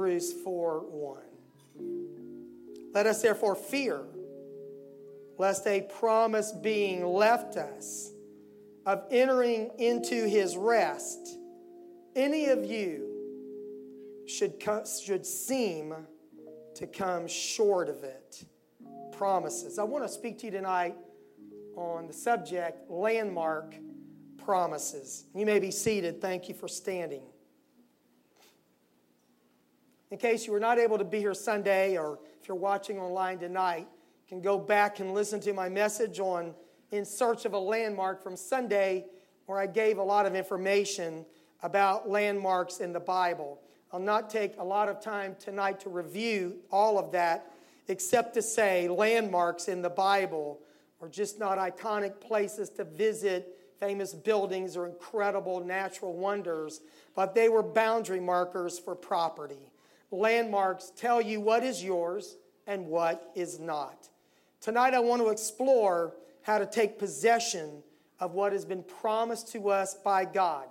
Hebrews 4 1. Let us therefore fear, lest a promise being left us of entering into his rest, any of you should, should seem to come short of it. Promises. I want to speak to you tonight on the subject landmark promises. You may be seated. Thank you for standing. In case you were not able to be here Sunday, or if you're watching online tonight, you can go back and listen to my message on In Search of a Landmark from Sunday, where I gave a lot of information about landmarks in the Bible. I'll not take a lot of time tonight to review all of that, except to say landmarks in the Bible are just not iconic places to visit, famous buildings, or incredible natural wonders, but they were boundary markers for property landmarks tell you what is yours and what is not. Tonight, I want to explore how to take possession of what has been promised to us by God.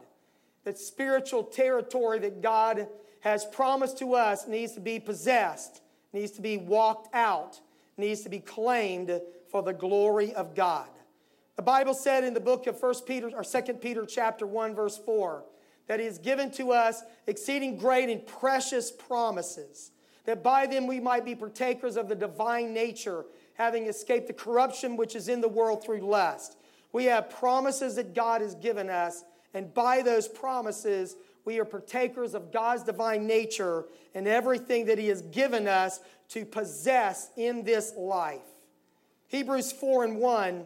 That spiritual territory that God has promised to us needs to be possessed, needs to be walked out, needs to be claimed for the glory of God. The Bible said in the book of 1 Peter or 2 Peter chapter 1 verse 4 that He has given to us exceeding great and precious promises, that by them we might be partakers of the divine nature, having escaped the corruption which is in the world through lust. We have promises that God has given us, and by those promises, we are partakers of God's divine nature and everything that He has given us to possess in this life. Hebrews 4 and 1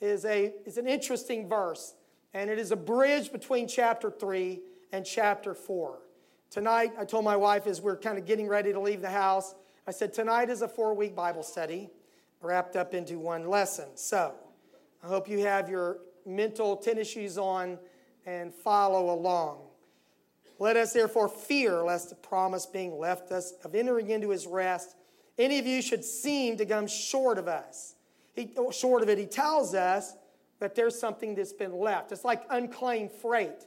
is, a, is an interesting verse and it is a bridge between chapter 3 and chapter 4. Tonight, I told my wife as we're kind of getting ready to leave the house, I said, Tonight is a four week Bible study wrapped up into one lesson. So, I hope you have your mental tennis shoes on and follow along. Let us therefore fear lest the promise being left us of entering into his rest, any of you should seem to come short of us. He, short of it, he tells us that there's something that's been left. It's like unclaimed freight.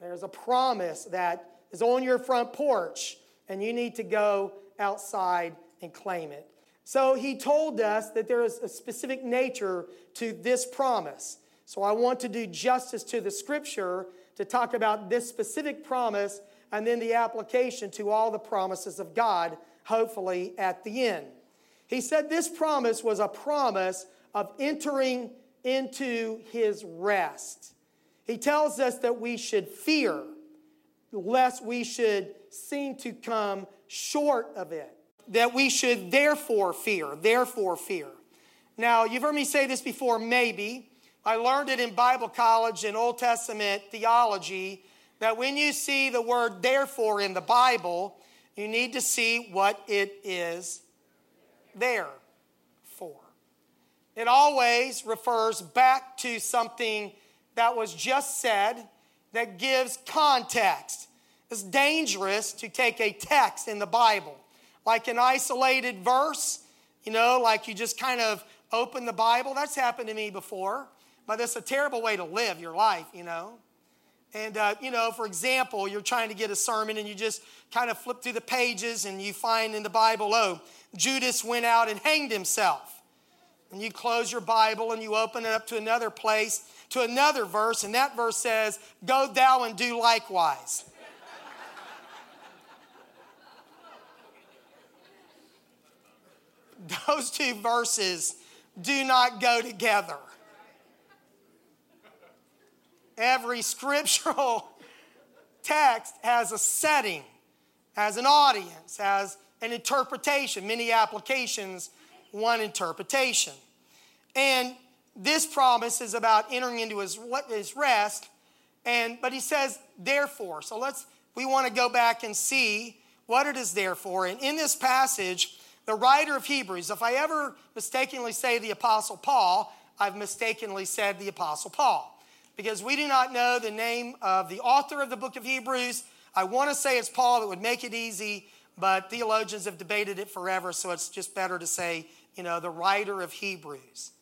There's a promise that is on your front porch, and you need to go outside and claim it. So he told us that there is a specific nature to this promise. So I want to do justice to the scripture to talk about this specific promise and then the application to all the promises of God, hopefully at the end. He said this promise was a promise of entering into his rest. He tells us that we should fear, lest we should seem to come short of it. That we should therefore fear, therefore fear. Now, you've heard me say this before, maybe. I learned it in Bible college in Old Testament theology that when you see the word therefore in the Bible, you need to see what it is there. It always refers back to something that was just said that gives context. It's dangerous to take a text in the Bible, like an isolated verse, you know, like you just kind of open the Bible. That's happened to me before, but that's a terrible way to live your life, you know. And, uh, you know, for example, you're trying to get a sermon and you just kind of flip through the pages and you find in the Bible, oh, Judas went out and hanged himself and you close your Bible and you open it up to another place, to another verse, and that verse says, Go thou and do likewise. Those two verses do not go together. Every scriptural text has a setting, has an audience, has an interpretation, many applications one interpretation. And this promise is about entering into his, his rest. And but he says, therefore. So let's we want to go back and see what it is there for. And in this passage, the writer of Hebrews, if I ever mistakenly say the Apostle Paul, I've mistakenly said the Apostle Paul. Because we do not know the name of the author of the book of Hebrews. I want to say it's Paul, it would make it easy, but theologians have debated it forever, so it's just better to say you know, the writer of Hebrews.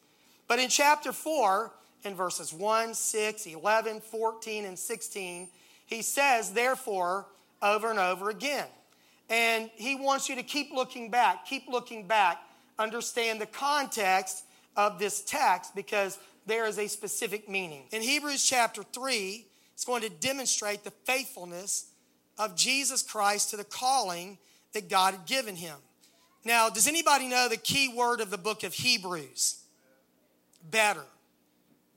But in chapter 4, in verses 1, 6, 11, 14, and 16, he says, therefore, over and over again. And he wants you to keep looking back, keep looking back, understand the context of this text because there is a specific meaning. In Hebrews chapter 3, it's going to demonstrate the faithfulness of Jesus Christ to the calling that God had given him. Now, does anybody know the key word of the book of Hebrews? Better.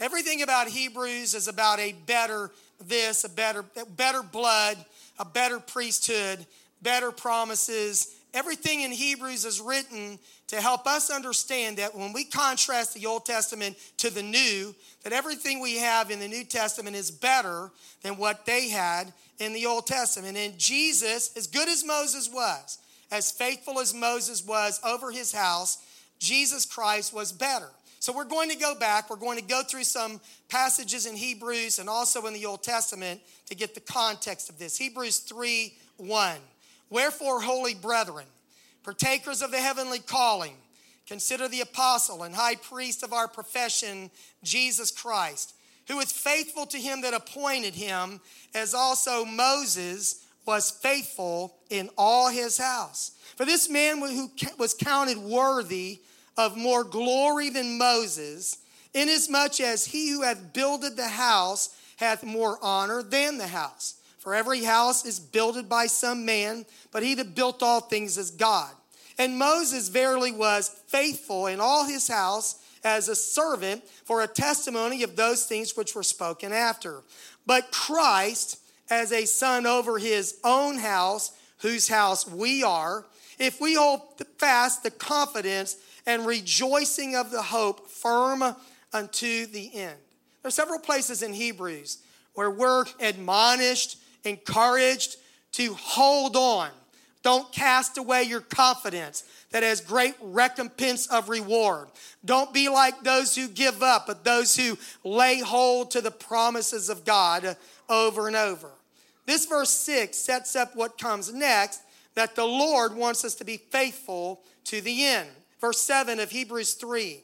Everything about Hebrews is about a better this, a better, better blood, a better priesthood, better promises. Everything in Hebrews is written to help us understand that when we contrast the Old Testament to the New, that everything we have in the New Testament is better than what they had in the Old Testament. And Jesus, as good as Moses was, as faithful as Moses was over his house, Jesus Christ was better. So we're going to go back. We're going to go through some passages in Hebrews and also in the Old Testament to get the context of this. Hebrews 3 1. Wherefore, holy brethren, partakers of the heavenly calling, consider the apostle and high priest of our profession, Jesus Christ, who is faithful to him that appointed him, as also Moses was faithful in all his house. For this man who was counted worthy of more glory than Moses, inasmuch as he who hath builded the house hath more honor than the house. For every house is builded by some man, but he that built all things is God. And Moses verily was faithful in all his house as a servant for a testimony of those things which were spoken after. But Christ, as a son over his own house, whose house we are, if we hold fast the confidence and rejoicing of the hope firm unto the end. There are several places in Hebrews where we're admonished, encouraged to hold on. Don't cast away your confidence that has great recompense of reward. Don't be like those who give up, but those who lay hold to the promises of God over and over. This verse 6 sets up what comes next that the Lord wants us to be faithful to the end. Verse 7 of Hebrews 3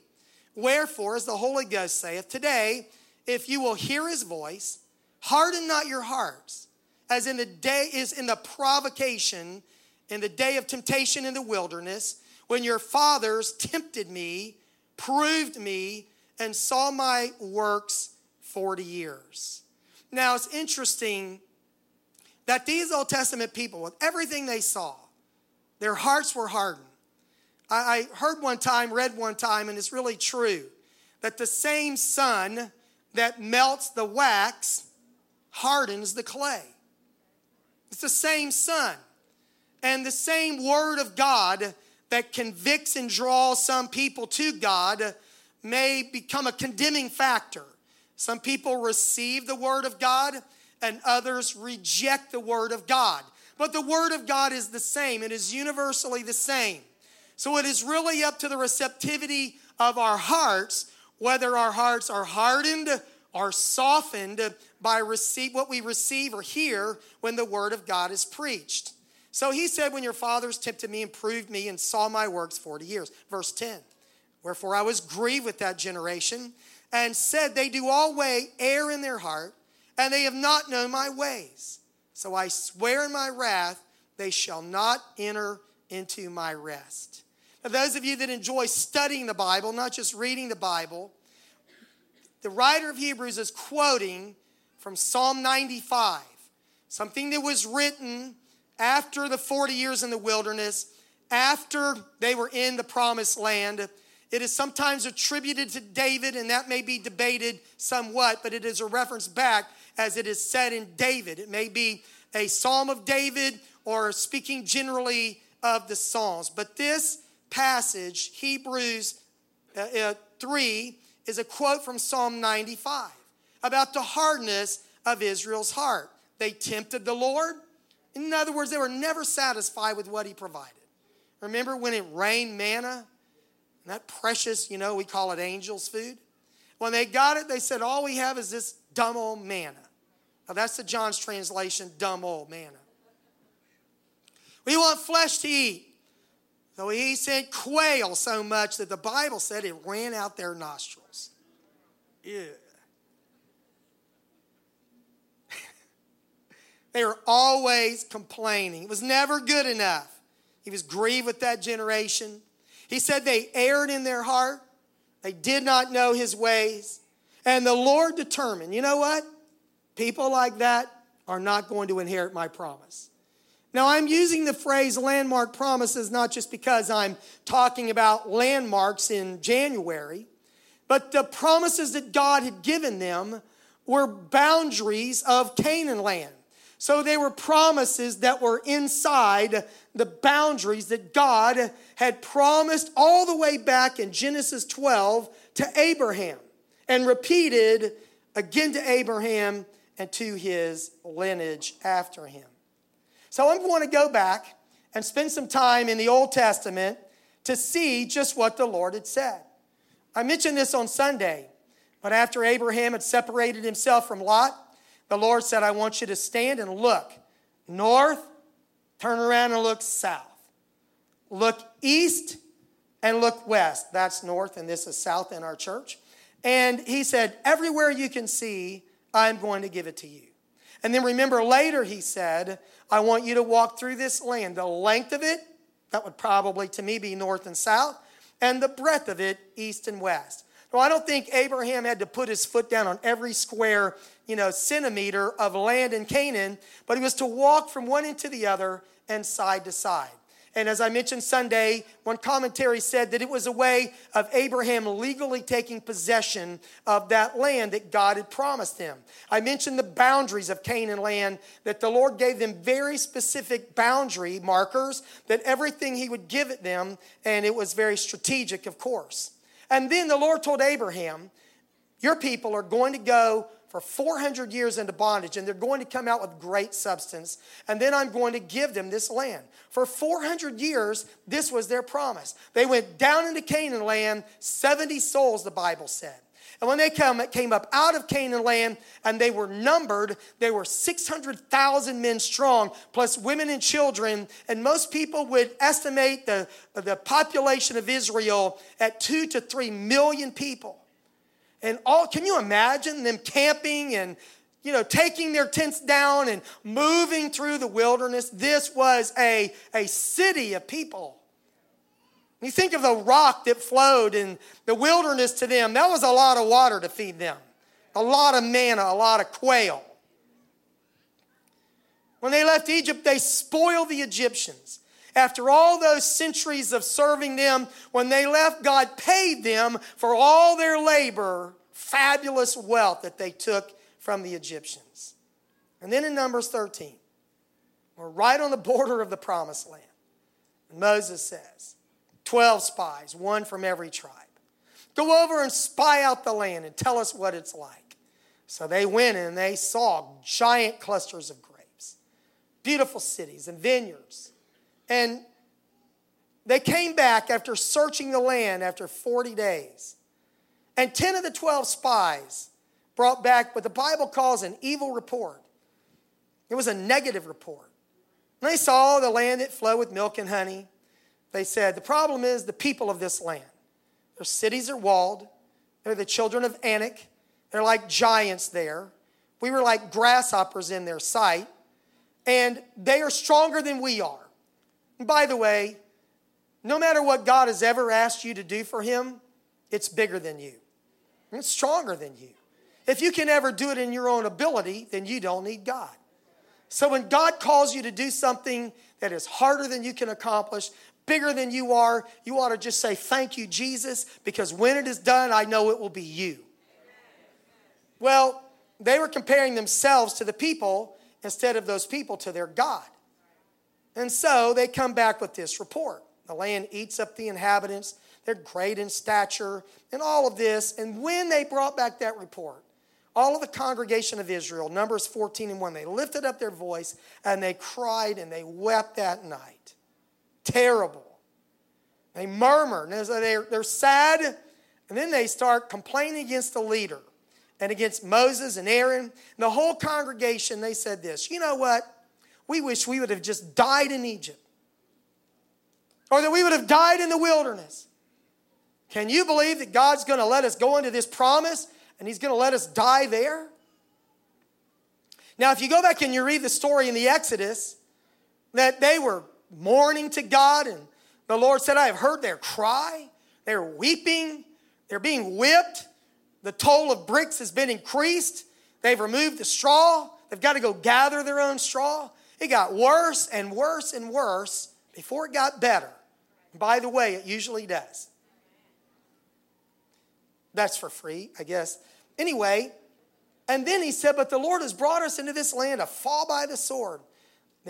Wherefore, as the Holy Ghost saith, today, if you will hear his voice, harden not your hearts, as in the day is in the provocation, in the day of temptation in the wilderness, when your fathers tempted me, proved me, and saw my works 40 years. Now, it's interesting that these Old Testament people, with everything they saw, their hearts were hardened. I, heard one time, read one time, and it's really true that the same sun that melts the wax hardens the clay. It's the same sun. And the same word of God that convicts and draws some people to God may become a condemning factor. Some people receive the word of God and others reject the word of God. But the word of God is the same, it is universally the same. So it is really up to the receptivity of our hearts, whether our hearts are hardened or softened by receive, what we receive or hear when the word of God is preached. So he said, When your fathers tempted me and proved me and saw my works 40 years. Verse 10 Wherefore I was grieved with that generation and said, They do all way err in their heart, and they have not known my ways. So I swear in my wrath, they shall not enter into my rest. Now, those of you that enjoy studying the Bible, not just reading the Bible, the writer of Hebrews is quoting from Psalm 95, something that was written after the 40 years in the wilderness, after they were in the promised land. It is sometimes attributed to David, and that may be debated somewhat, but it is a reference back as it is said in David. It may be a psalm of David or speaking generally of the Psalms. But this passage, Hebrews uh, uh, 3, is a quote from Psalm 95 about the hardness of Israel's heart. They tempted the Lord. In other words, they were never satisfied with what he provided. Remember when it rained manna? That precious, you know, we call it angel's food. When they got it, they said, All we have is this dumb old manna. Now, that's the John's translation, dumb old manna. We want flesh to eat. So he sent quail so much that the Bible said it ran out their nostrils. Yeah. They were always complaining. It was never good enough. He was grieved with that generation. He said they erred in their heart. They did not know his ways. And the Lord determined, you know what? People like that are not going to inherit my promise. Now, I'm using the phrase landmark promises not just because I'm talking about landmarks in January, but the promises that God had given them were boundaries of Canaan land. So they were promises that were inside the boundaries that God had promised all the way back in Genesis 12 to Abraham and repeated again to Abraham and to his lineage after him. So I'm going to go back and spend some time in the Old Testament to see just what the Lord had said. I mentioned this on Sunday, but after Abraham had separated himself from Lot, the Lord said, I want you to stand and look north, turn around and look south. Look east and look west. That's north, and this is south in our church. And he said, Everywhere you can see, I'm going to give it to you. And then remember later, he said, I want you to walk through this land. The length of it, that would probably to me be north and south, and the breadth of it, east and west. Well, I don't think Abraham had to put his foot down on every square, you know, centimeter of land in Canaan, but he was to walk from one end to the other and side to side. And as I mentioned Sunday, one commentary said that it was a way of Abraham legally taking possession of that land that God had promised him. I mentioned the boundaries of Canaan land, that the Lord gave them very specific boundary markers, that everything he would give it them, and it was very strategic, of course. And then the Lord told Abraham, Your people are going to go for 400 years into bondage, and they're going to come out with great substance. And then I'm going to give them this land. For 400 years, this was their promise. They went down into Canaan land, 70 souls, the Bible said. And when they come, came up out of Canaan land and they were numbered, they were 600,000 men strong, plus women and children. And most people would estimate the, the population of Israel at two to three million people. And all, can you imagine them camping and you know, taking their tents down and moving through the wilderness. This was a, a city of people. You think of the rock that flowed in the wilderness to them, that was a lot of water to feed them, a lot of manna, a lot of quail. When they left Egypt, they spoiled the Egyptians. After all those centuries of serving them, when they left, God paid them for all their labor, fabulous wealth that they took from the Egyptians. And then in Numbers 13, we're right on the border of the promised land. And Moses says, 12 spies, one from every tribe. Go over and spy out the land and tell us what it's like. So they went and they saw giant clusters of grapes, beautiful cities and vineyards. And they came back after searching the land after 40 days. And 10 of the 12 spies brought back what the Bible calls an evil report. It was a negative report. And they saw the land that flowed with milk and honey they said, The problem is the people of this land. Their cities are walled. They're the children of Anak. They're like giants there. We were like grasshoppers in their sight. And they are stronger than we are. And by the way, no matter what God has ever asked you to do for Him, it's bigger than you. It's stronger than you. If you can ever do it in your own ability, then you don't need God. So when God calls you to do something that is harder than you can accomplish, bigger than you are, you ought to just say, Thank you, Jesus, because when it is done, I know it will be you. Well, they were comparing themselves to the people instead of those people to their God. And so they come back with this report. The land eats up the inhabitants, they're great in stature, and all of this. And when they brought back that report, all of the congregation of Israel, Numbers 14 and 1, they lifted up their voice and they cried and they wept that night terrible. They murmur, they're, they're sad, and then they start complaining against the leader and against Moses and Aaron. And the whole congregation, they said this You know what? We wish we would have just died in Egypt, or that we would have died in the wilderness. Can you believe that God's going to let us go into this promise and He's going to let us die there? Now, if you go back and you read the story in the Exodus, that they were mourning to God, and the Lord said, I have heard their cry. They're weeping, they're being whipped. The toll of bricks has been increased. They've removed the straw. They've got to go gather their own straw. It got worse and worse and worse before it got better. By the way, it usually does. That's for free, I guess. Anyway, and then he said, But the Lord has brought us into this land to fall by the sword.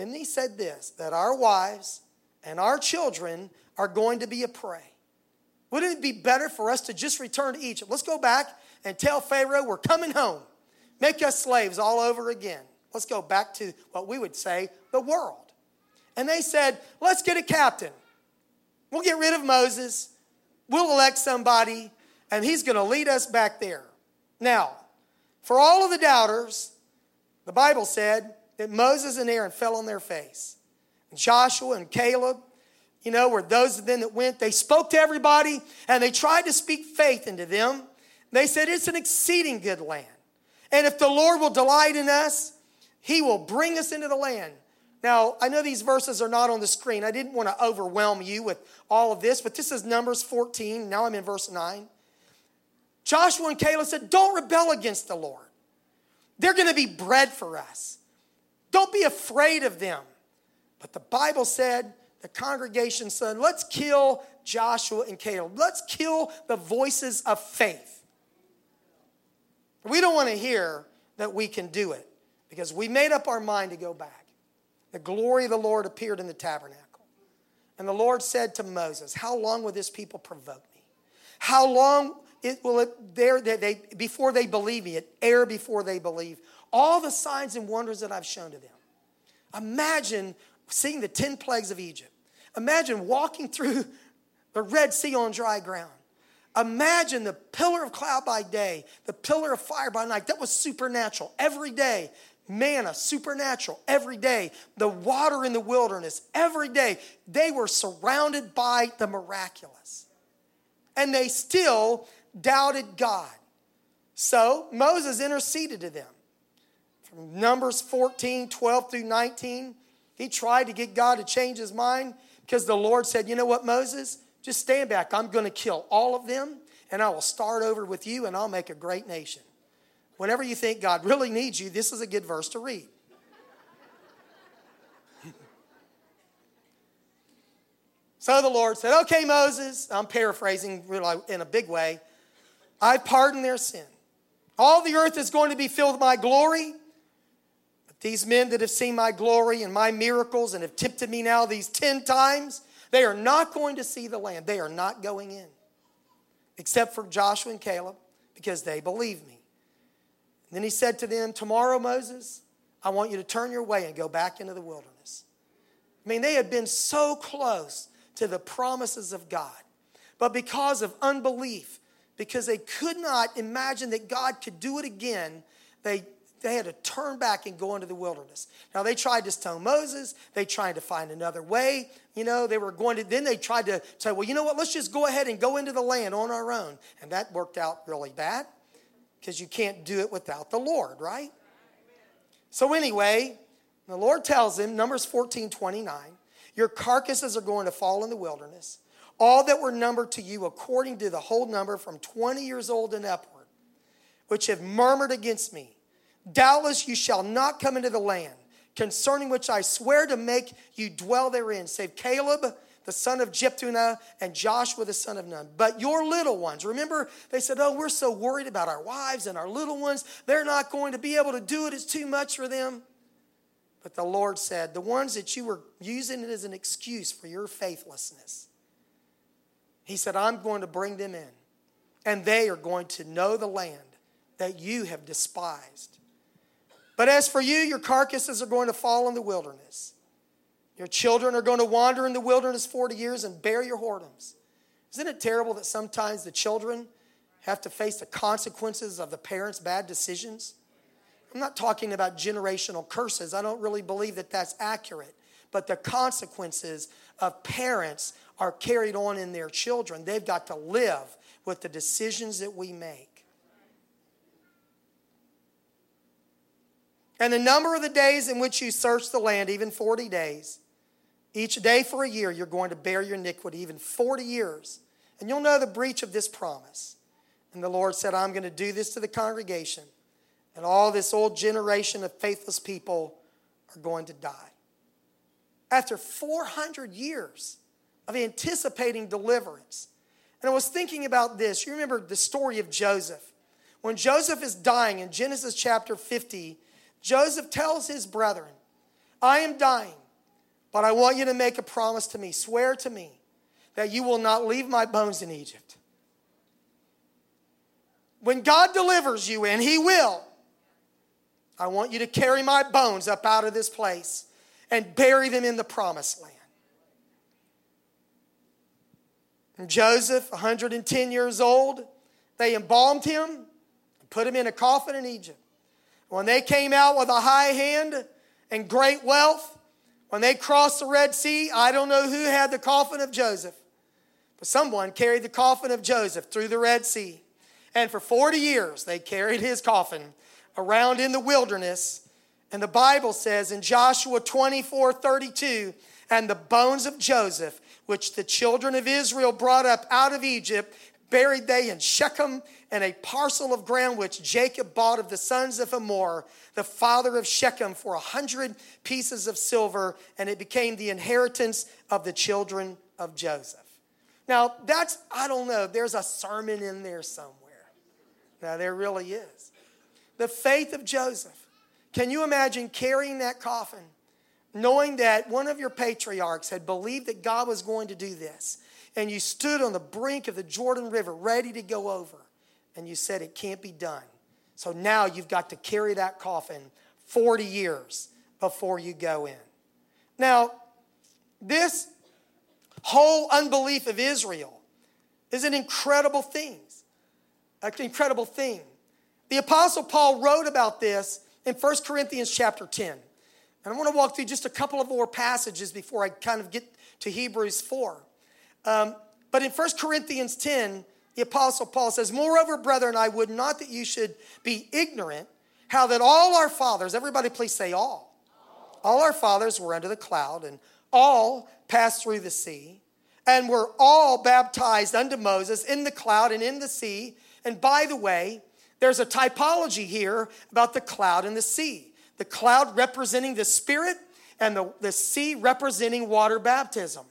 Then he said this that our wives and our children are going to be a prey. Wouldn't it be better for us to just return to Egypt? Let's go back and tell Pharaoh we're coming home. Make us slaves all over again. Let's go back to what we would say the world. And they said, Let's get a captain. We'll get rid of Moses. We'll elect somebody, and he's going to lead us back there. Now, for all of the doubters, the Bible said that Moses and Aaron fell on their face. And Joshua and Caleb, you know, were those of them that went. They spoke to everybody and they tried to speak faith into them. They said, It's an exceeding good land. And if the Lord will delight in us, he will bring us into the land. Now, I know these verses are not on the screen. I didn't want to overwhelm you with all of this, but this is Numbers 14. Now I'm in verse 9. Joshua and Caleb said, Don't rebel against the Lord. They're going to be bread for us. Don't be afraid of them. But the Bible said, the congregation said, Let's kill Joshua and Caleb. Let's kill the voices of faith. We don't want to hear that we can do it because we made up our mind to go back. The glory of the Lord appeared in the tabernacle. And the Lord said to Moses, How long will this people provoke me? How long it, will it there that they, before they believe me, it err before they believe all the signs and wonders that I've shown to them? Imagine seeing the 10 plagues of Egypt. Imagine walking through the Red Sea on dry ground. Imagine the pillar of cloud by day, the pillar of fire by night. That was supernatural every day. Manna, supernatural every day. The water in the wilderness every day. They were surrounded by the miraculous. And they still doubted God. So Moses interceded to them. From Numbers 14, 12 through 19, he tried to get God to change his mind because the Lord said, You know what, Moses? Just stand back. I'm going to kill all of them, and I will start over with you, and I'll make a great nation. Whenever you think God really needs you, this is a good verse to read. so the Lord said, Okay, Moses, I'm paraphrasing uh, in a big way, I pardon their sin. All the earth is going to be filled with my glory. These men that have seen my glory and my miracles and have tempted me now these 10 times, they are not going to see the land. They are not going in, except for Joshua and Caleb, because they believe me. And then he said to them, Tomorrow, Moses, I want you to turn your way and go back into the wilderness. I mean, they had been so close to the promises of God, but because of unbelief, because they could not imagine that God could do it again, they they had to turn back and go into the wilderness. Now they tried to stone Moses. They tried to find another way. You know, they were going to, then they tried to say, well, you know what, let's just go ahead and go into the land on our own. And that worked out really bad because you can't do it without the Lord, right? So anyway, the Lord tells him, Numbers 14, 29, your carcasses are going to fall in the wilderness. All that were numbered to you according to the whole number from 20 years old and upward, which have murmured against me Doubtless you shall not come into the land concerning which I swear to make you dwell therein, save Caleb, the son of Jephunneh, and Joshua, the son of Nun. But your little ones, remember, they said, Oh, we're so worried about our wives and our little ones. They're not going to be able to do it. It's too much for them. But the Lord said, The ones that you were using it as an excuse for your faithlessness, He said, I'm going to bring them in, and they are going to know the land that you have despised. But as for you, your carcasses are going to fall in the wilderness. Your children are going to wander in the wilderness 40 years and bear your whoredoms. Isn't it terrible that sometimes the children have to face the consequences of the parents' bad decisions? I'm not talking about generational curses. I don't really believe that that's accurate. But the consequences of parents are carried on in their children. They've got to live with the decisions that we make. And the number of the days in which you search the land, even 40 days, each day for a year, you're going to bear your iniquity, even 40 years. And you'll know the breach of this promise. And the Lord said, I'm going to do this to the congregation. And all this old generation of faithless people are going to die. After 400 years of anticipating deliverance. And I was thinking about this. You remember the story of Joseph. When Joseph is dying in Genesis chapter 50, Joseph tells his brethren, I am dying, but I want you to make a promise to me. Swear to me that you will not leave my bones in Egypt. When God delivers you, and He will, I want you to carry my bones up out of this place and bury them in the promised land. And Joseph, 110 years old, they embalmed him and put him in a coffin in Egypt. When they came out with a high hand and great wealth, when they crossed the Red Sea, I don't know who had the coffin of Joseph, but someone carried the coffin of Joseph through the Red Sea. And for 40 years, they carried his coffin around in the wilderness. And the Bible says in Joshua 24 32, and the bones of Joseph, which the children of Israel brought up out of Egypt, buried they in Shechem and a parcel of ground which Jacob bought of the sons of Hamor, the father of Shechem, for a hundred pieces of silver, and it became the inheritance of the children of Joseph. Now, that's, I don't know, there's a sermon in there somewhere. Now, there really is. The faith of Joseph. Can you imagine carrying that coffin, knowing that one of your patriarchs had believed that God was going to do this, and you stood on the brink of the Jordan River ready to go over? and you said it can't be done. So now you've got to carry that coffin 40 years before you go in. Now, this whole unbelief of Israel is an incredible thing. An incredible thing. The Apostle Paul wrote about this in 1 Corinthians chapter 10. And I want to walk through just a couple of more passages before I kind of get to Hebrews 4. Um, but in 1 Corinthians 10, the Apostle Paul says, Moreover, brethren, I would not that you should be ignorant how that all our fathers, everybody please say all, all our fathers were under the cloud, and all passed through the sea, and were all baptized unto Moses in the cloud and in the sea. And by the way, there's a typology here about the cloud and the sea. The cloud representing the Spirit, and the, the sea representing water baptism.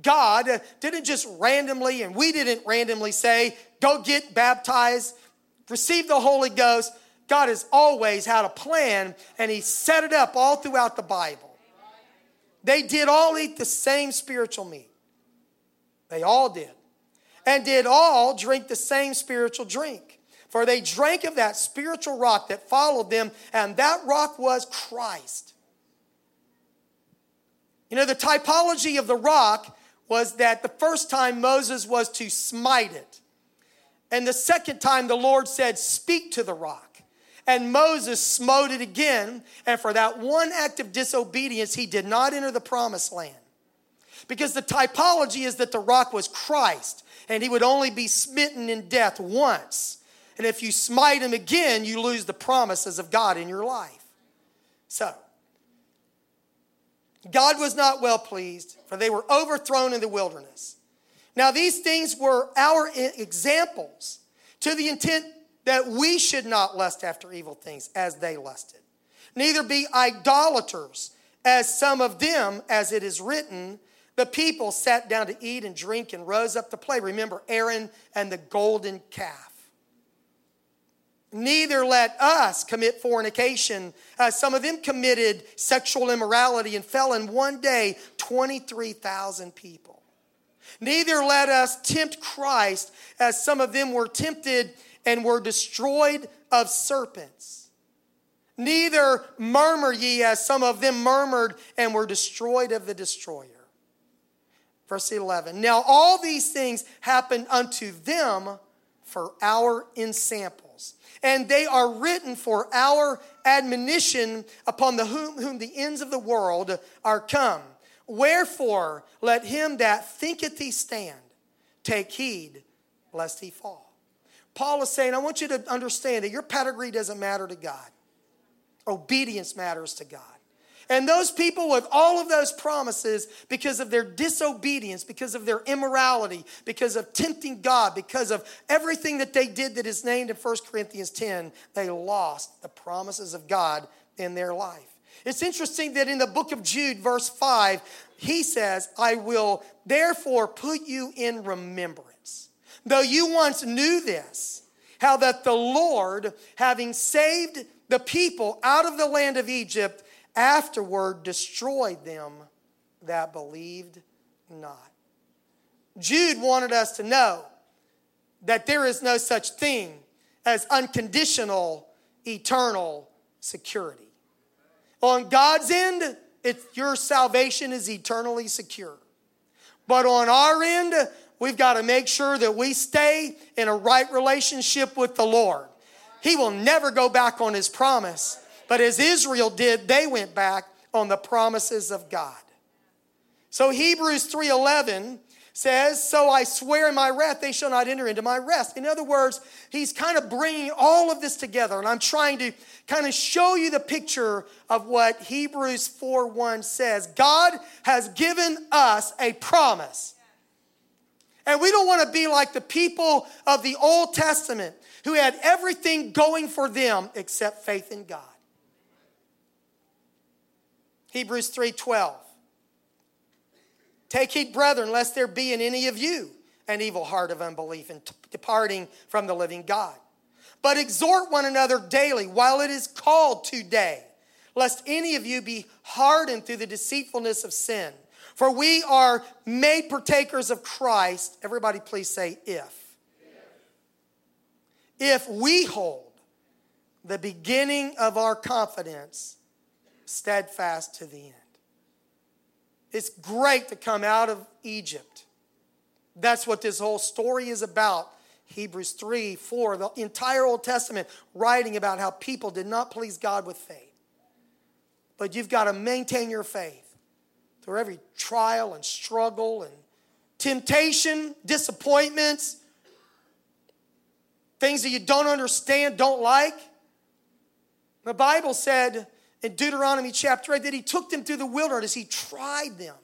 God didn't just randomly, and we didn't randomly say, go get baptized, receive the Holy Ghost. God has always had a plan, and He set it up all throughout the Bible. They did all eat the same spiritual meat. They all did. And did all drink the same spiritual drink. For they drank of that spiritual rock that followed them, and that rock was Christ. You know, the typology of the rock was that the first time Moses was to smite it. And the second time the Lord said, Speak to the rock. And Moses smote it again. And for that one act of disobedience, he did not enter the promised land. Because the typology is that the rock was Christ, and he would only be smitten in death once. And if you smite him again, you lose the promises of God in your life. So, God was not well pleased, for they were overthrown in the wilderness. Now, these things were our examples to the intent that we should not lust after evil things as they lusted, neither be idolaters as some of them, as it is written, the people sat down to eat and drink and rose up to play. Remember Aaron and the golden calf. Neither let us commit fornication. Uh, some of them committed sexual immorality and fell in one day 23,000 people. Neither let us tempt Christ, as some of them were tempted and were destroyed of serpents. Neither murmur ye, as some of them murmured and were destroyed of the destroyer. Verse 11. Now all these things happened unto them for our ensample and they are written for our admonition upon the whom, whom the ends of the world are come. Wherefore, let him that thinketh he stand take heed lest he fall. Paul is saying, I want you to understand that your pedigree doesn't matter to God. Obedience matters to God. And those people with all of those promises, because of their disobedience, because of their immorality, because of tempting God, because of everything that they did that is named in 1 Corinthians 10, they lost the promises of God in their life. It's interesting that in the book of Jude, verse 5, he says, I will therefore put you in remembrance. Though you once knew this, how that the Lord, having saved the people out of the land of Egypt, afterward destroyed them that believed not. Jude wanted us to know that there is no such thing as unconditional eternal security. On God's end, your salvation is eternally secure. But on our end, we've got to make sure that we stay in a right relationship with the Lord. He will never go back on his promise. But as Israel did, they went back on the promises of God. So Hebrews 3:11 says, "So I swear in my wrath they shall not enter into my rest." In other words, he's kind of bringing all of this together and I'm trying to kind of show you the picture of what Hebrews 4:1 says. God has given us a promise. And we don't want to be like the people of the Old Testament who had everything going for them except faith in God. Hebrews 3:12. Take heed, brethren, lest there be in any of you an evil heart of unbelief and t- departing from the living God. But exhort one another daily while it is called today, lest any of you be hardened through the deceitfulness of sin. For we are made partakers of Christ. Everybody, please say, if. If we hold the beginning of our confidence steadfast to the end. It's great to come out of Egypt. That's what this whole story is about. Hebrews 3, 4, the entire Old Testament writing about how people did not please God with faith. But you've got to maintain your faith through every trial and struggle and temptation, disappointments, things that you don't understand, don't like. The Bible said in Deuteronomy chapter 8 that he took them through the wilderness. He tried them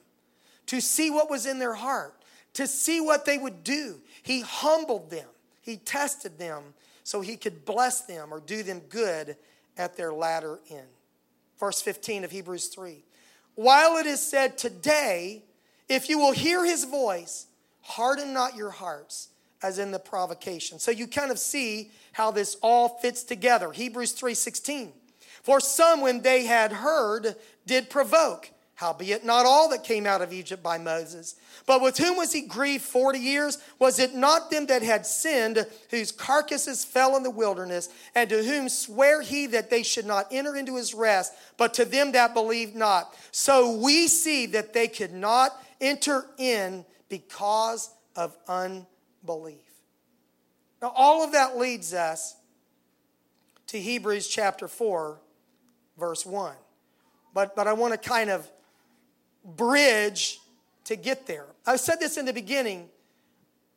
to see what was in their heart, to see what they would do. He humbled them, he tested them so he could bless them or do them good at their latter end. Verse 15 of Hebrews 3. While it is said, Today, if you will hear his voice, harden not your hearts as in the provocation. So you kind of see how this all fits together. Hebrews 3 16. For some, when they had heard, did provoke. Howbeit, not all that came out of Egypt by Moses. But with whom was he grieved 40 years? Was it not them that had sinned, whose carcasses fell in the wilderness, and to whom sware he that they should not enter into his rest, but to them that believed not? So we see that they could not enter in because of unbelief. Now, all of that leads us to Hebrews chapter 4 verse 1. But, but I want to kind of bridge to get there. I said this in the beginning,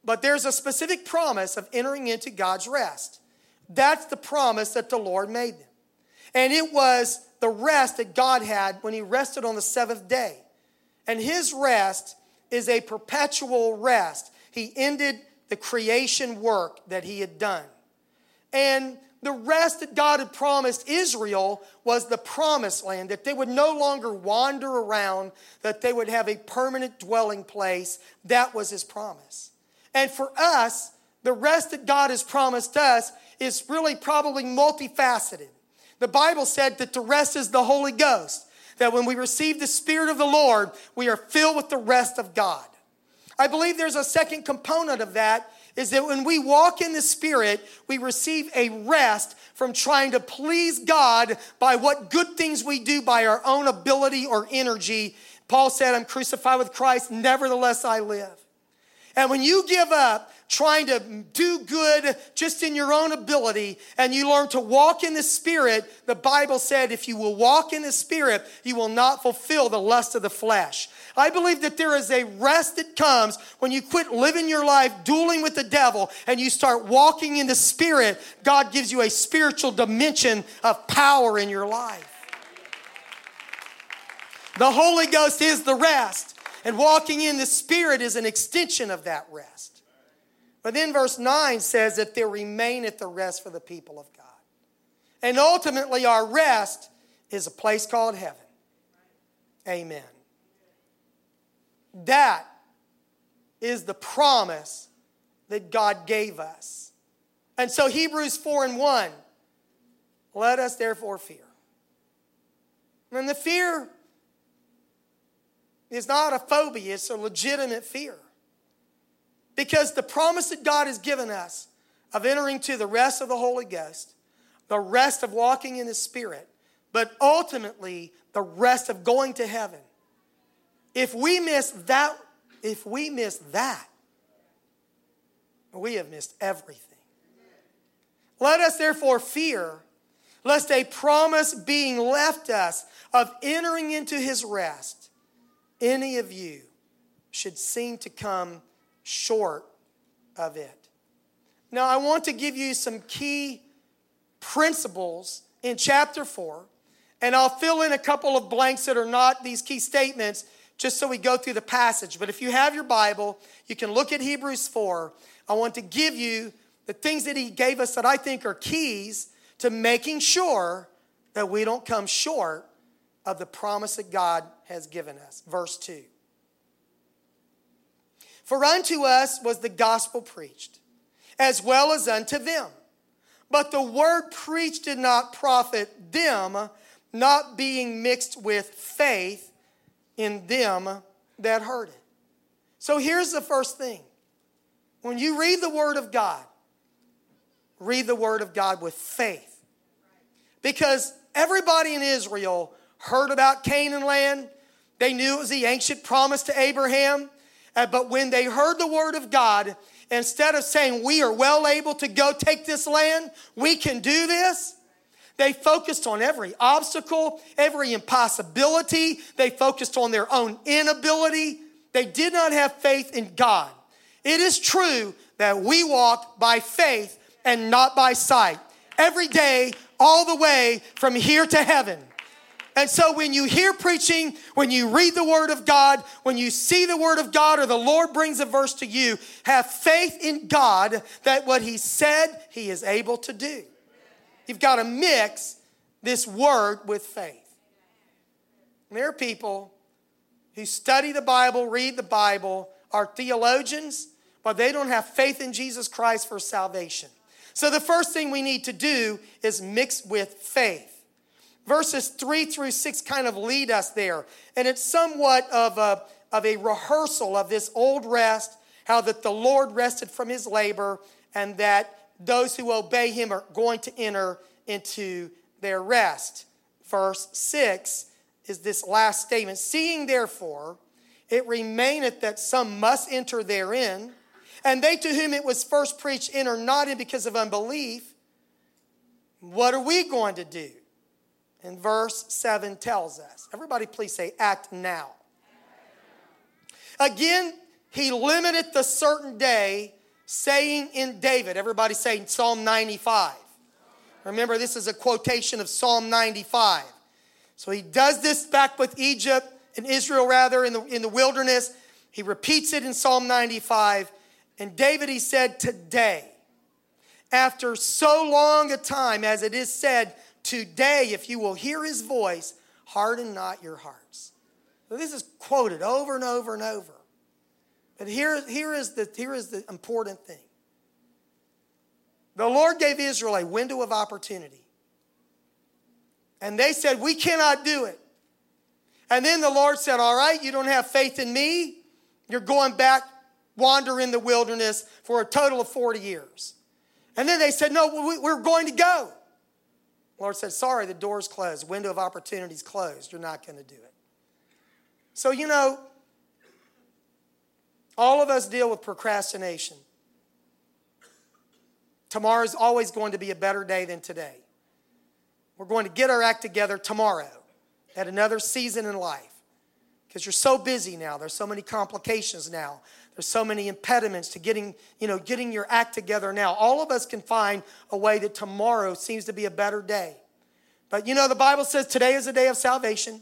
but there's a specific promise of entering into God's rest. That's the promise that the Lord made them. And it was the rest that God had when He rested on the seventh day. And His rest is a perpetual rest. He ended the creation work that He had done. And the rest that God had promised Israel was the promised land, that they would no longer wander around, that they would have a permanent dwelling place. That was his promise. And for us, the rest that God has promised us is really probably multifaceted. The Bible said that the rest is the Holy Ghost, that when we receive the Spirit of the Lord, we are filled with the rest of God. I believe there's a second component of that is that when we walk in the Spirit, we receive a rest from trying to please God by what good things we do by our own ability or energy. Paul said, I'm crucified with Christ, nevertheless I live. And when you give up trying to do good just in your own ability and you learn to walk in the Spirit, the Bible said if you will walk in the Spirit, you will not fulfill the lust of the flesh. I believe that there is a rest that comes when you quit living your life dueling with the devil and you start walking in the Spirit. God gives you a spiritual dimension of power in your life. The Holy Ghost is the rest. And walking in the Spirit is an extension of that rest. But then verse 9 says that there remaineth the rest for the people of God. And ultimately, our rest is a place called heaven. Amen. That is the promise that God gave us. And so, Hebrews 4 and 1 let us therefore fear. And the fear is not a phobia, it's a legitimate fear. Because the promise that God has given us of entering to the rest of the Holy Ghost, the rest of walking in the Spirit, but ultimately the rest of going to heaven. If we miss that, if we miss that, we have missed everything. Let us therefore fear lest a promise being left us of entering into his rest any of you should seem to come short of it. Now, I want to give you some key principles in chapter 4, and I'll fill in a couple of blanks that are not these key statements just so we go through the passage. But if you have your Bible, you can look at Hebrews 4. I want to give you the things that he gave us that I think are keys to making sure that we don't come short of the promise that God has given us. Verse 2. For unto us was the gospel preached, as well as unto them. But the word preached did not profit them, not being mixed with faith in them that heard it. So here's the first thing when you read the word of God, read the word of God with faith. Because everybody in Israel heard about Canaan land. They knew it was the ancient promise to Abraham. Uh, but when they heard the word of God, instead of saying, We are well able to go take this land, we can do this, they focused on every obstacle, every impossibility. They focused on their own inability. They did not have faith in God. It is true that we walk by faith and not by sight every day, all the way from here to heaven. And so when you hear preaching, when you read the Word of God, when you see the Word of God or the Lord brings a verse to you, have faith in God that what He said, He is able to do. You've got to mix this Word with faith. And there are people who study the Bible, read the Bible, are theologians, but they don't have faith in Jesus Christ for salvation. So the first thing we need to do is mix with faith. Verses 3 through 6 kind of lead us there. And it's somewhat of a, of a rehearsal of this old rest, how that the Lord rested from his labor, and that those who obey him are going to enter into their rest. Verse 6 is this last statement Seeing therefore, it remaineth that some must enter therein, and they to whom it was first preached enter not in because of unbelief. What are we going to do? And verse 7 tells us. Everybody, please say, act now. Again, he limited the certain day, saying in David, everybody saying Psalm 95. Remember, this is a quotation of Psalm 95. So he does this back with Egypt, and Israel rather, in the, in the wilderness. He repeats it in Psalm 95. And David, he said, Today, after so long a time, as it is said, Today, if you will hear his voice, harden not your hearts. So this is quoted over and over and over. But here, here, is the, here is the important thing the Lord gave Israel a window of opportunity. And they said, We cannot do it. And then the Lord said, All right, you don't have faith in me. You're going back, wander in the wilderness for a total of 40 years. And then they said, No, we're going to go. Lord said, Sorry, the door's closed. Window of opportunity's closed. You're not going to do it. So, you know, All of us deal with procrastination. Tomorrow is always going to be a better day than today. We're going to get our act together tomorrow at another season in life because you're so busy now. There's so many complications now. There's so many impediments to getting, you know, getting your act together now. All of us can find a way that tomorrow seems to be a better day. But you know, the Bible says today is a day of salvation.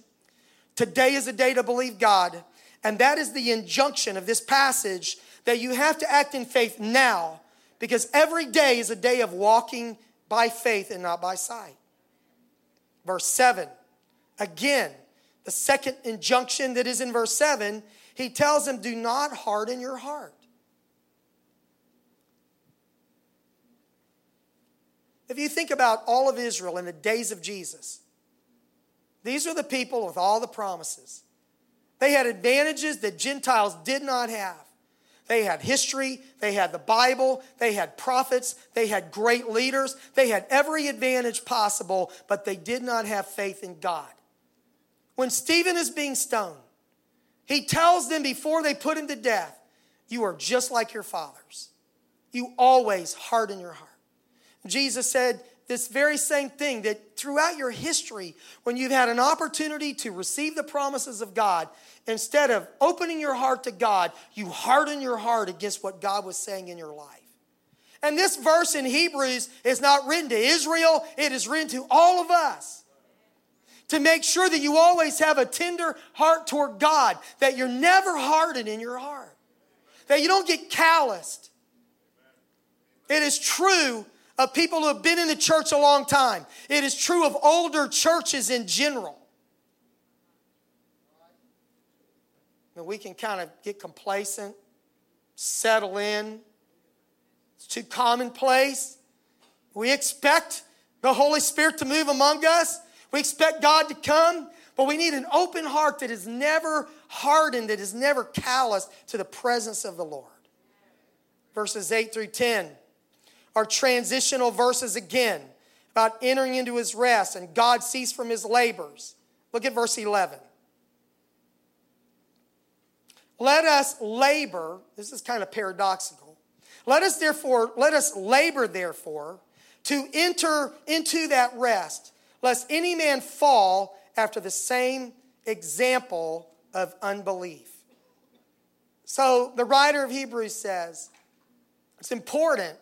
Today is a day to believe God. And that is the injunction of this passage that you have to act in faith now because every day is a day of walking by faith and not by sight. Verse 7, again, the second injunction that is in verse 7, he tells them, Do not harden your heart. If you think about all of Israel in the days of Jesus, these are the people with all the promises. They had advantages that Gentiles did not have. They had history, they had the Bible, they had prophets, they had great leaders, they had every advantage possible, but they did not have faith in God. When Stephen is being stoned, he tells them before they put him to death, You are just like your fathers. You always harden your heart. Jesus said, this very same thing that throughout your history, when you've had an opportunity to receive the promises of God, instead of opening your heart to God, you harden your heart against what God was saying in your life. And this verse in Hebrews is not written to Israel, it is written to all of us. To make sure that you always have a tender heart toward God, that you're never hardened in your heart, that you don't get calloused. It is true of people who have been in the church a long time. It is true of older churches in general. We can kind of get complacent, settle in. It's too commonplace. We expect the Holy Spirit to move among us. We expect God to come, but we need an open heart that is never hardened, that is never calloused to the presence of the Lord. Verses 8 through 10 are transitional verses again about entering into his rest and God ceased from his labors. Look at verse 11. Let us labor, this is kind of paradoxical. Let us therefore, let us labor therefore to enter into that rest, lest any man fall after the same example of unbelief. So the writer of Hebrews says it's important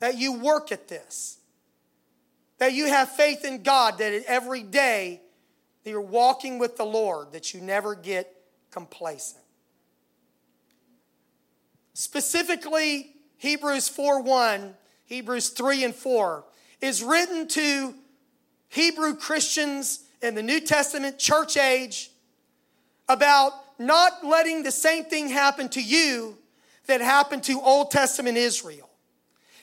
that you work at this, that you have faith in God, that every day that you're walking with the Lord, that you never get complacent. Specifically, Hebrews 4 1, Hebrews 3 and 4 is written to Hebrew Christians in the New Testament church age about not letting the same thing happen to you that happened to Old Testament Israel.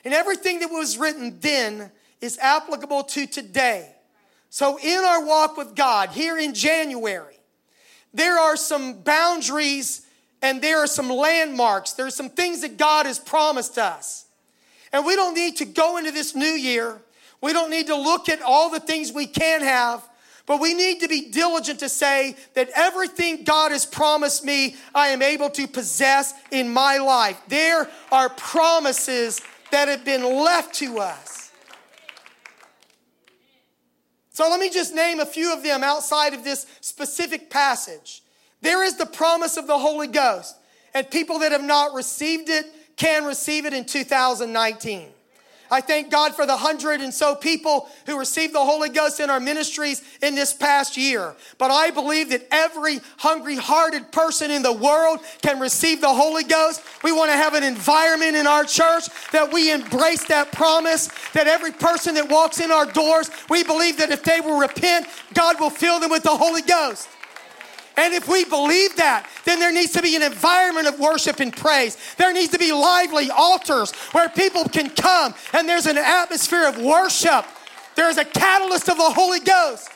And everything that was written then is applicable to today. So, in our walk with God here in January, there are some boundaries and there are some landmarks. There are some things that God has promised us. And we don't need to go into this new year. We don't need to look at all the things we can have, but we need to be diligent to say that everything God has promised me, I am able to possess in my life. There are promises that have been left to us. So let me just name a few of them outside of this specific passage. There is the promise of the Holy Ghost, and people that have not received it can receive it in 2019. I thank God for the hundred and so people who received the Holy Ghost in our ministries in this past year. But I believe that every hungry hearted person in the world can receive the Holy Ghost. We want to have an environment in our church that we embrace that promise, that every person that walks in our doors, we believe that if they will repent, God will fill them with the Holy Ghost. And if we believe that, then there needs to be an environment of worship and praise. There needs to be lively altars where people can come and there's an atmosphere of worship. There's a catalyst of the Holy Ghost.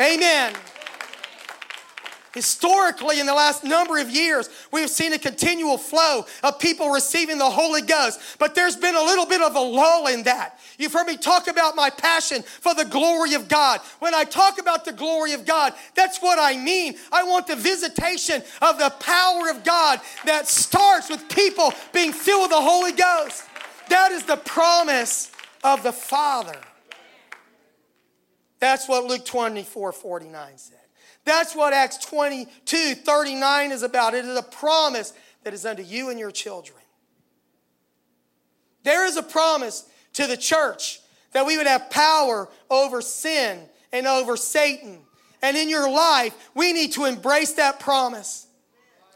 Amen. Historically, in the last number of years, we've seen a continual flow of people receiving the Holy Ghost, but there's been a little bit of a lull in that. You've heard me talk about my passion for the glory of God. When I talk about the glory of God, that's what I mean. I want the visitation of the power of God that starts with people being filled with the Holy Ghost. That is the promise of the Father. That's what Luke 24 49 said. That's what Acts 22 39 is about. It is a promise that is unto you and your children. There is a promise to the church that we would have power over sin and over Satan. And in your life, we need to embrace that promise.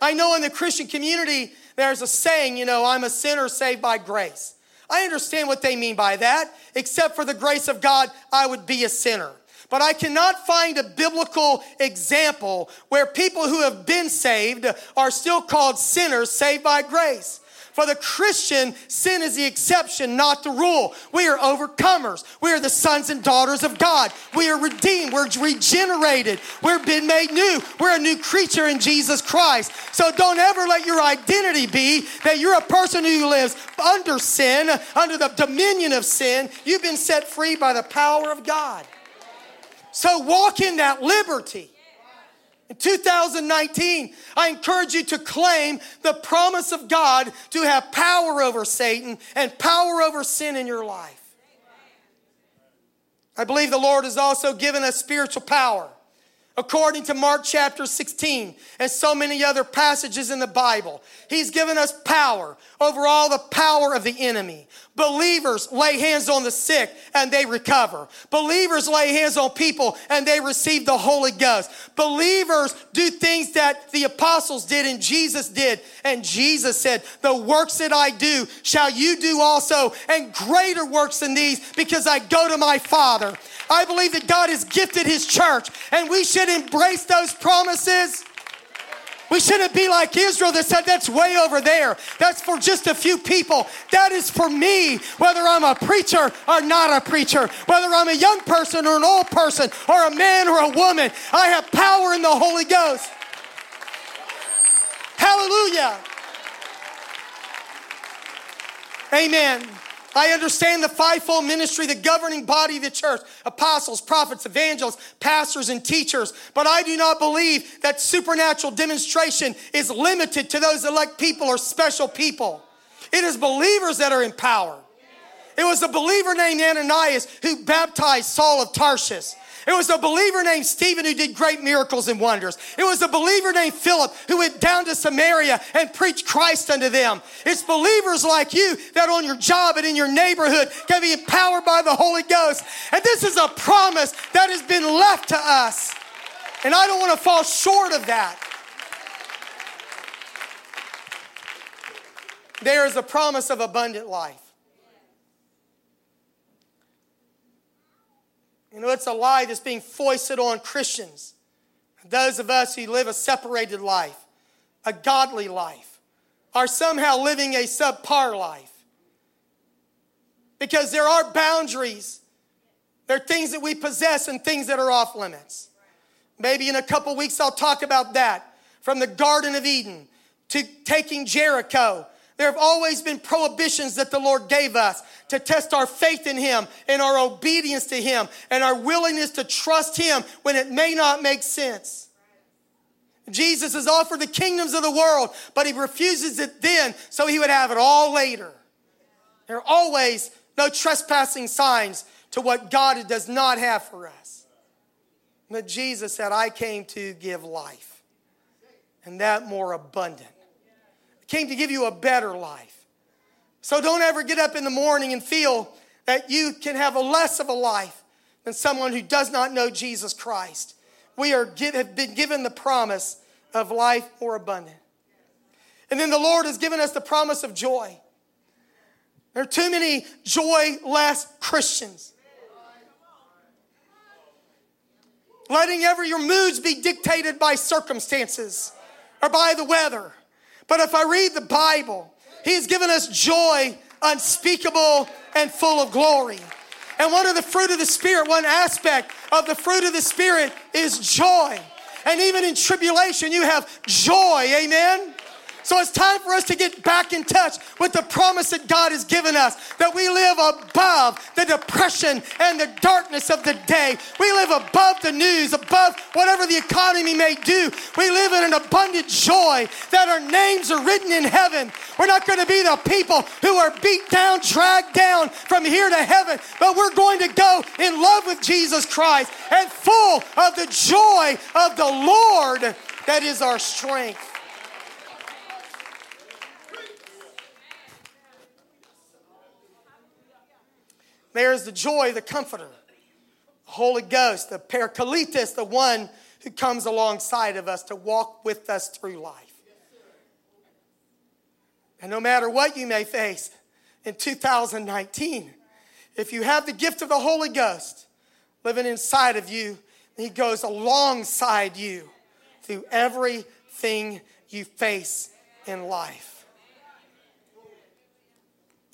I know in the Christian community, there's a saying, you know, I'm a sinner saved by grace. I understand what they mean by that. Except for the grace of God, I would be a sinner. But I cannot find a biblical example where people who have been saved are still called sinners saved by grace. For the Christian, sin is the exception, not the rule. We are overcomers. We are the sons and daughters of God. We are redeemed. We're regenerated. We're been made new. We're a new creature in Jesus Christ. So don't ever let your identity be that you're a person who lives under sin, under the dominion of sin. You've been set free by the power of God. So walk in that liberty. In 2019, I encourage you to claim the promise of God to have power over Satan and power over sin in your life. I believe the Lord has also given us spiritual power according to Mark chapter 16 and so many other passages in the Bible. He's given us power over all the power of the enemy. Believers lay hands on the sick and they recover. Believers lay hands on people and they receive the Holy Ghost. Believers do things that the apostles did and Jesus did. And Jesus said, The works that I do shall you do also, and greater works than these because I go to my Father. I believe that God has gifted His church, and we should embrace those promises. We shouldn't be like Israel that said, That's way over there. That's for just a few people. That is for me, whether I'm a preacher or not a preacher, whether I'm a young person or an old person, or a man or a woman. I have power in the Holy Ghost. Hallelujah. Amen. I understand the fivefold ministry, the governing body of the church apostles, prophets, evangelists, pastors, and teachers. But I do not believe that supernatural demonstration is limited to those elect people or special people. It is believers that are in power. It was a believer named Ananias who baptized Saul of Tarshish. It was a believer named Stephen who did great miracles and wonders. It was a believer named Philip who went down to Samaria and preached Christ unto them. It's believers like you that on your job and in your neighborhood can be empowered by the Holy Ghost. And this is a promise that has been left to us. And I don't want to fall short of that. There is a promise of abundant life. You know, it's a lie that's being foisted on Christians. Those of us who live a separated life, a godly life, are somehow living a subpar life. Because there are boundaries. There are things that we possess and things that are off limits. Maybe in a couple weeks I'll talk about that. From the Garden of Eden to taking Jericho there have always been prohibitions that the Lord gave us to test our faith in Him and our obedience to Him and our willingness to trust Him when it may not make sense. Jesus has offered the kingdoms of the world, but He refuses it then so He would have it all later. There are always no trespassing signs to what God does not have for us. But Jesus said, I came to give life, and that more abundant came to give you a better life. So don't ever get up in the morning and feel that you can have a less of a life than someone who does not know Jesus Christ. We are have been given the promise of life more abundant. And then the Lord has given us the promise of joy. There are too many joyless Christians. Letting ever your moods be dictated by circumstances or by the weather but if I read the Bible, He's given us joy unspeakable and full of glory. And one of the fruit of the Spirit, one aspect of the fruit of the Spirit is joy. And even in tribulation, you have joy. Amen. So it's time for us to get back in touch with the promise that God has given us that we live above the depression and the darkness of the day. We live above the news, above whatever the economy may do. We live in an abundant joy that our names are written in heaven. We're not going to be the people who are beat down, dragged down from here to heaven, but we're going to go in love with Jesus Christ and full of the joy of the Lord that is our strength. There's the joy, the comforter, the Holy Ghost, the Parakletos, the one who comes alongside of us to walk with us through life. And no matter what you may face in 2019, if you have the gift of the Holy Ghost living inside of you, He goes alongside you through everything you face in life.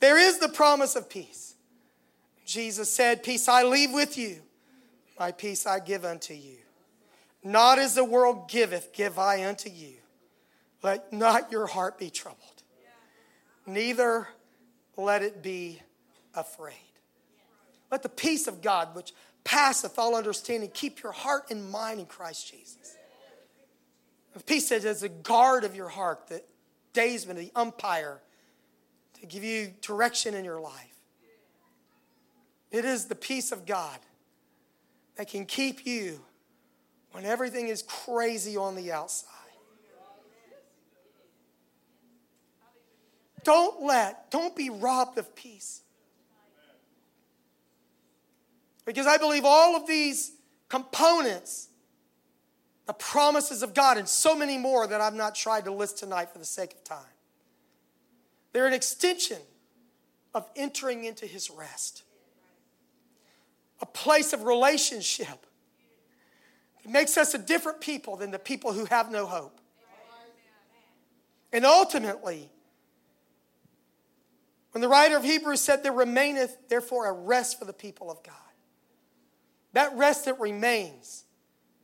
There is the promise of peace. Jesus said, Peace I leave with you, my peace I give unto you. Not as the world giveth, give I unto you. Let not your heart be troubled, neither let it be afraid. Let the peace of God, which passeth all understanding, keep your heart and mind in Christ Jesus. The peace says as a guard of your heart, the daysman, the umpire, to give you direction in your life. It is the peace of God that can keep you when everything is crazy on the outside. Don't let, don't be robbed of peace. Because I believe all of these components, the promises of God, and so many more that I've not tried to list tonight for the sake of time, they're an extension of entering into His rest a place of relationship. It makes us a different people than the people who have no hope. And ultimately, when the writer of Hebrews said, There remaineth therefore a rest for the people of God, that rest that remains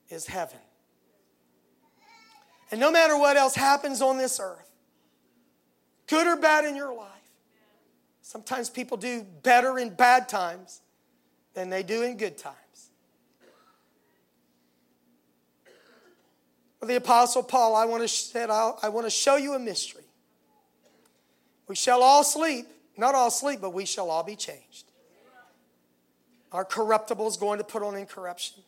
is heaven. And no matter what else happens on this earth, good or bad in your life, sometimes people do better in bad times than they do in good times. The Apostle Paul, I want to said, I want to show you a mystery. We shall all sleep, not all sleep, but we shall all be changed. Our corruptible is going to put on incorruption.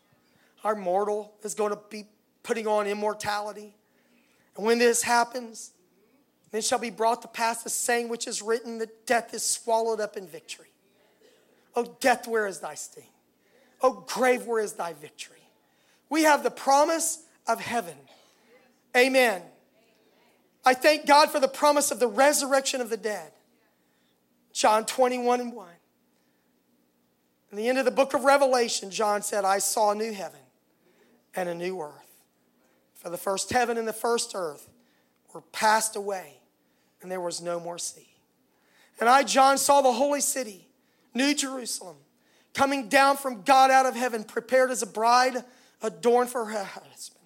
Our mortal is going to be putting on immortality. And when this happens, then shall be brought to pass the saying which is written that death is swallowed up in victory. Oh, death, where is thy sting? Oh, grave, where is thy victory? We have the promise of heaven. Amen. I thank God for the promise of the resurrection of the dead. John 21 and 1. In the end of the book of Revelation, John said, I saw a new heaven and a new earth. For the first heaven and the first earth were passed away, and there was no more sea. And I, John, saw the holy city New Jerusalem, coming down from God out of heaven, prepared as a bride adorned for her husband.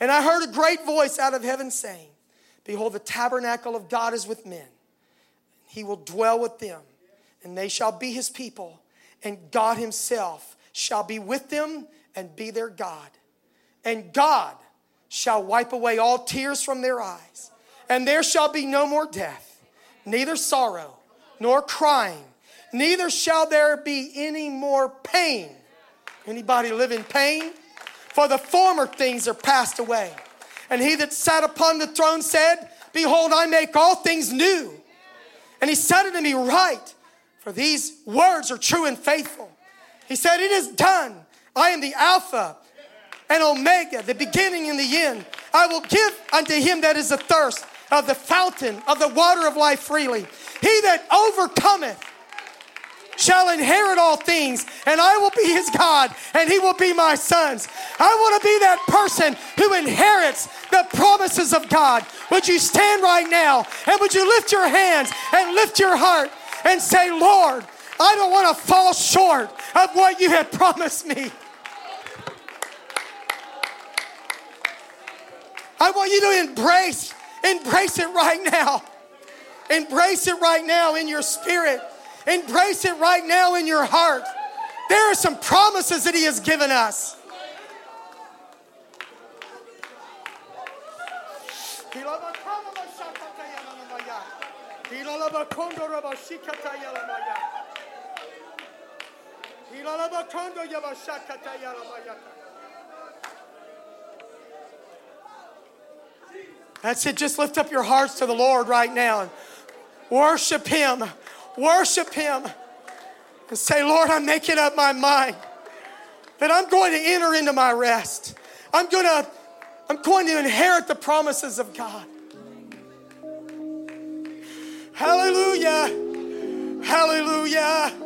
And I heard a great voice out of heaven saying, Behold, the tabernacle of God is with men. He will dwell with them, and they shall be his people, and God himself shall be with them and be their God. And God shall wipe away all tears from their eyes, and there shall be no more death, neither sorrow, nor crying neither shall there be any more pain. Anybody live in pain? For the former things are passed away. And he that sat upon the throne said, Behold, I make all things new. And he said unto me, Write, for these words are true and faithful. He said, It is done. I am the Alpha and Omega, the beginning and the end. I will give unto him that is athirst of the fountain of the water of life freely. He that overcometh shall inherit all things, and I will be his God, and he will be my sons. I want to be that person who inherits the promises of God. Would you stand right now and would you lift your hands and lift your heart and say, Lord, I don't want to fall short of what you have promised me. I want you to embrace, embrace it right now. Embrace it right now in your spirit. Embrace it right now in your heart. There are some promises that He has given us. That's it. Just lift up your hearts to the Lord right now and worship Him. Worship Him. And say, Lord, I'm making up my mind that I'm going to enter into my rest. I'm going to, I'm going to inherit the promises of God. Hallelujah. Hallelujah.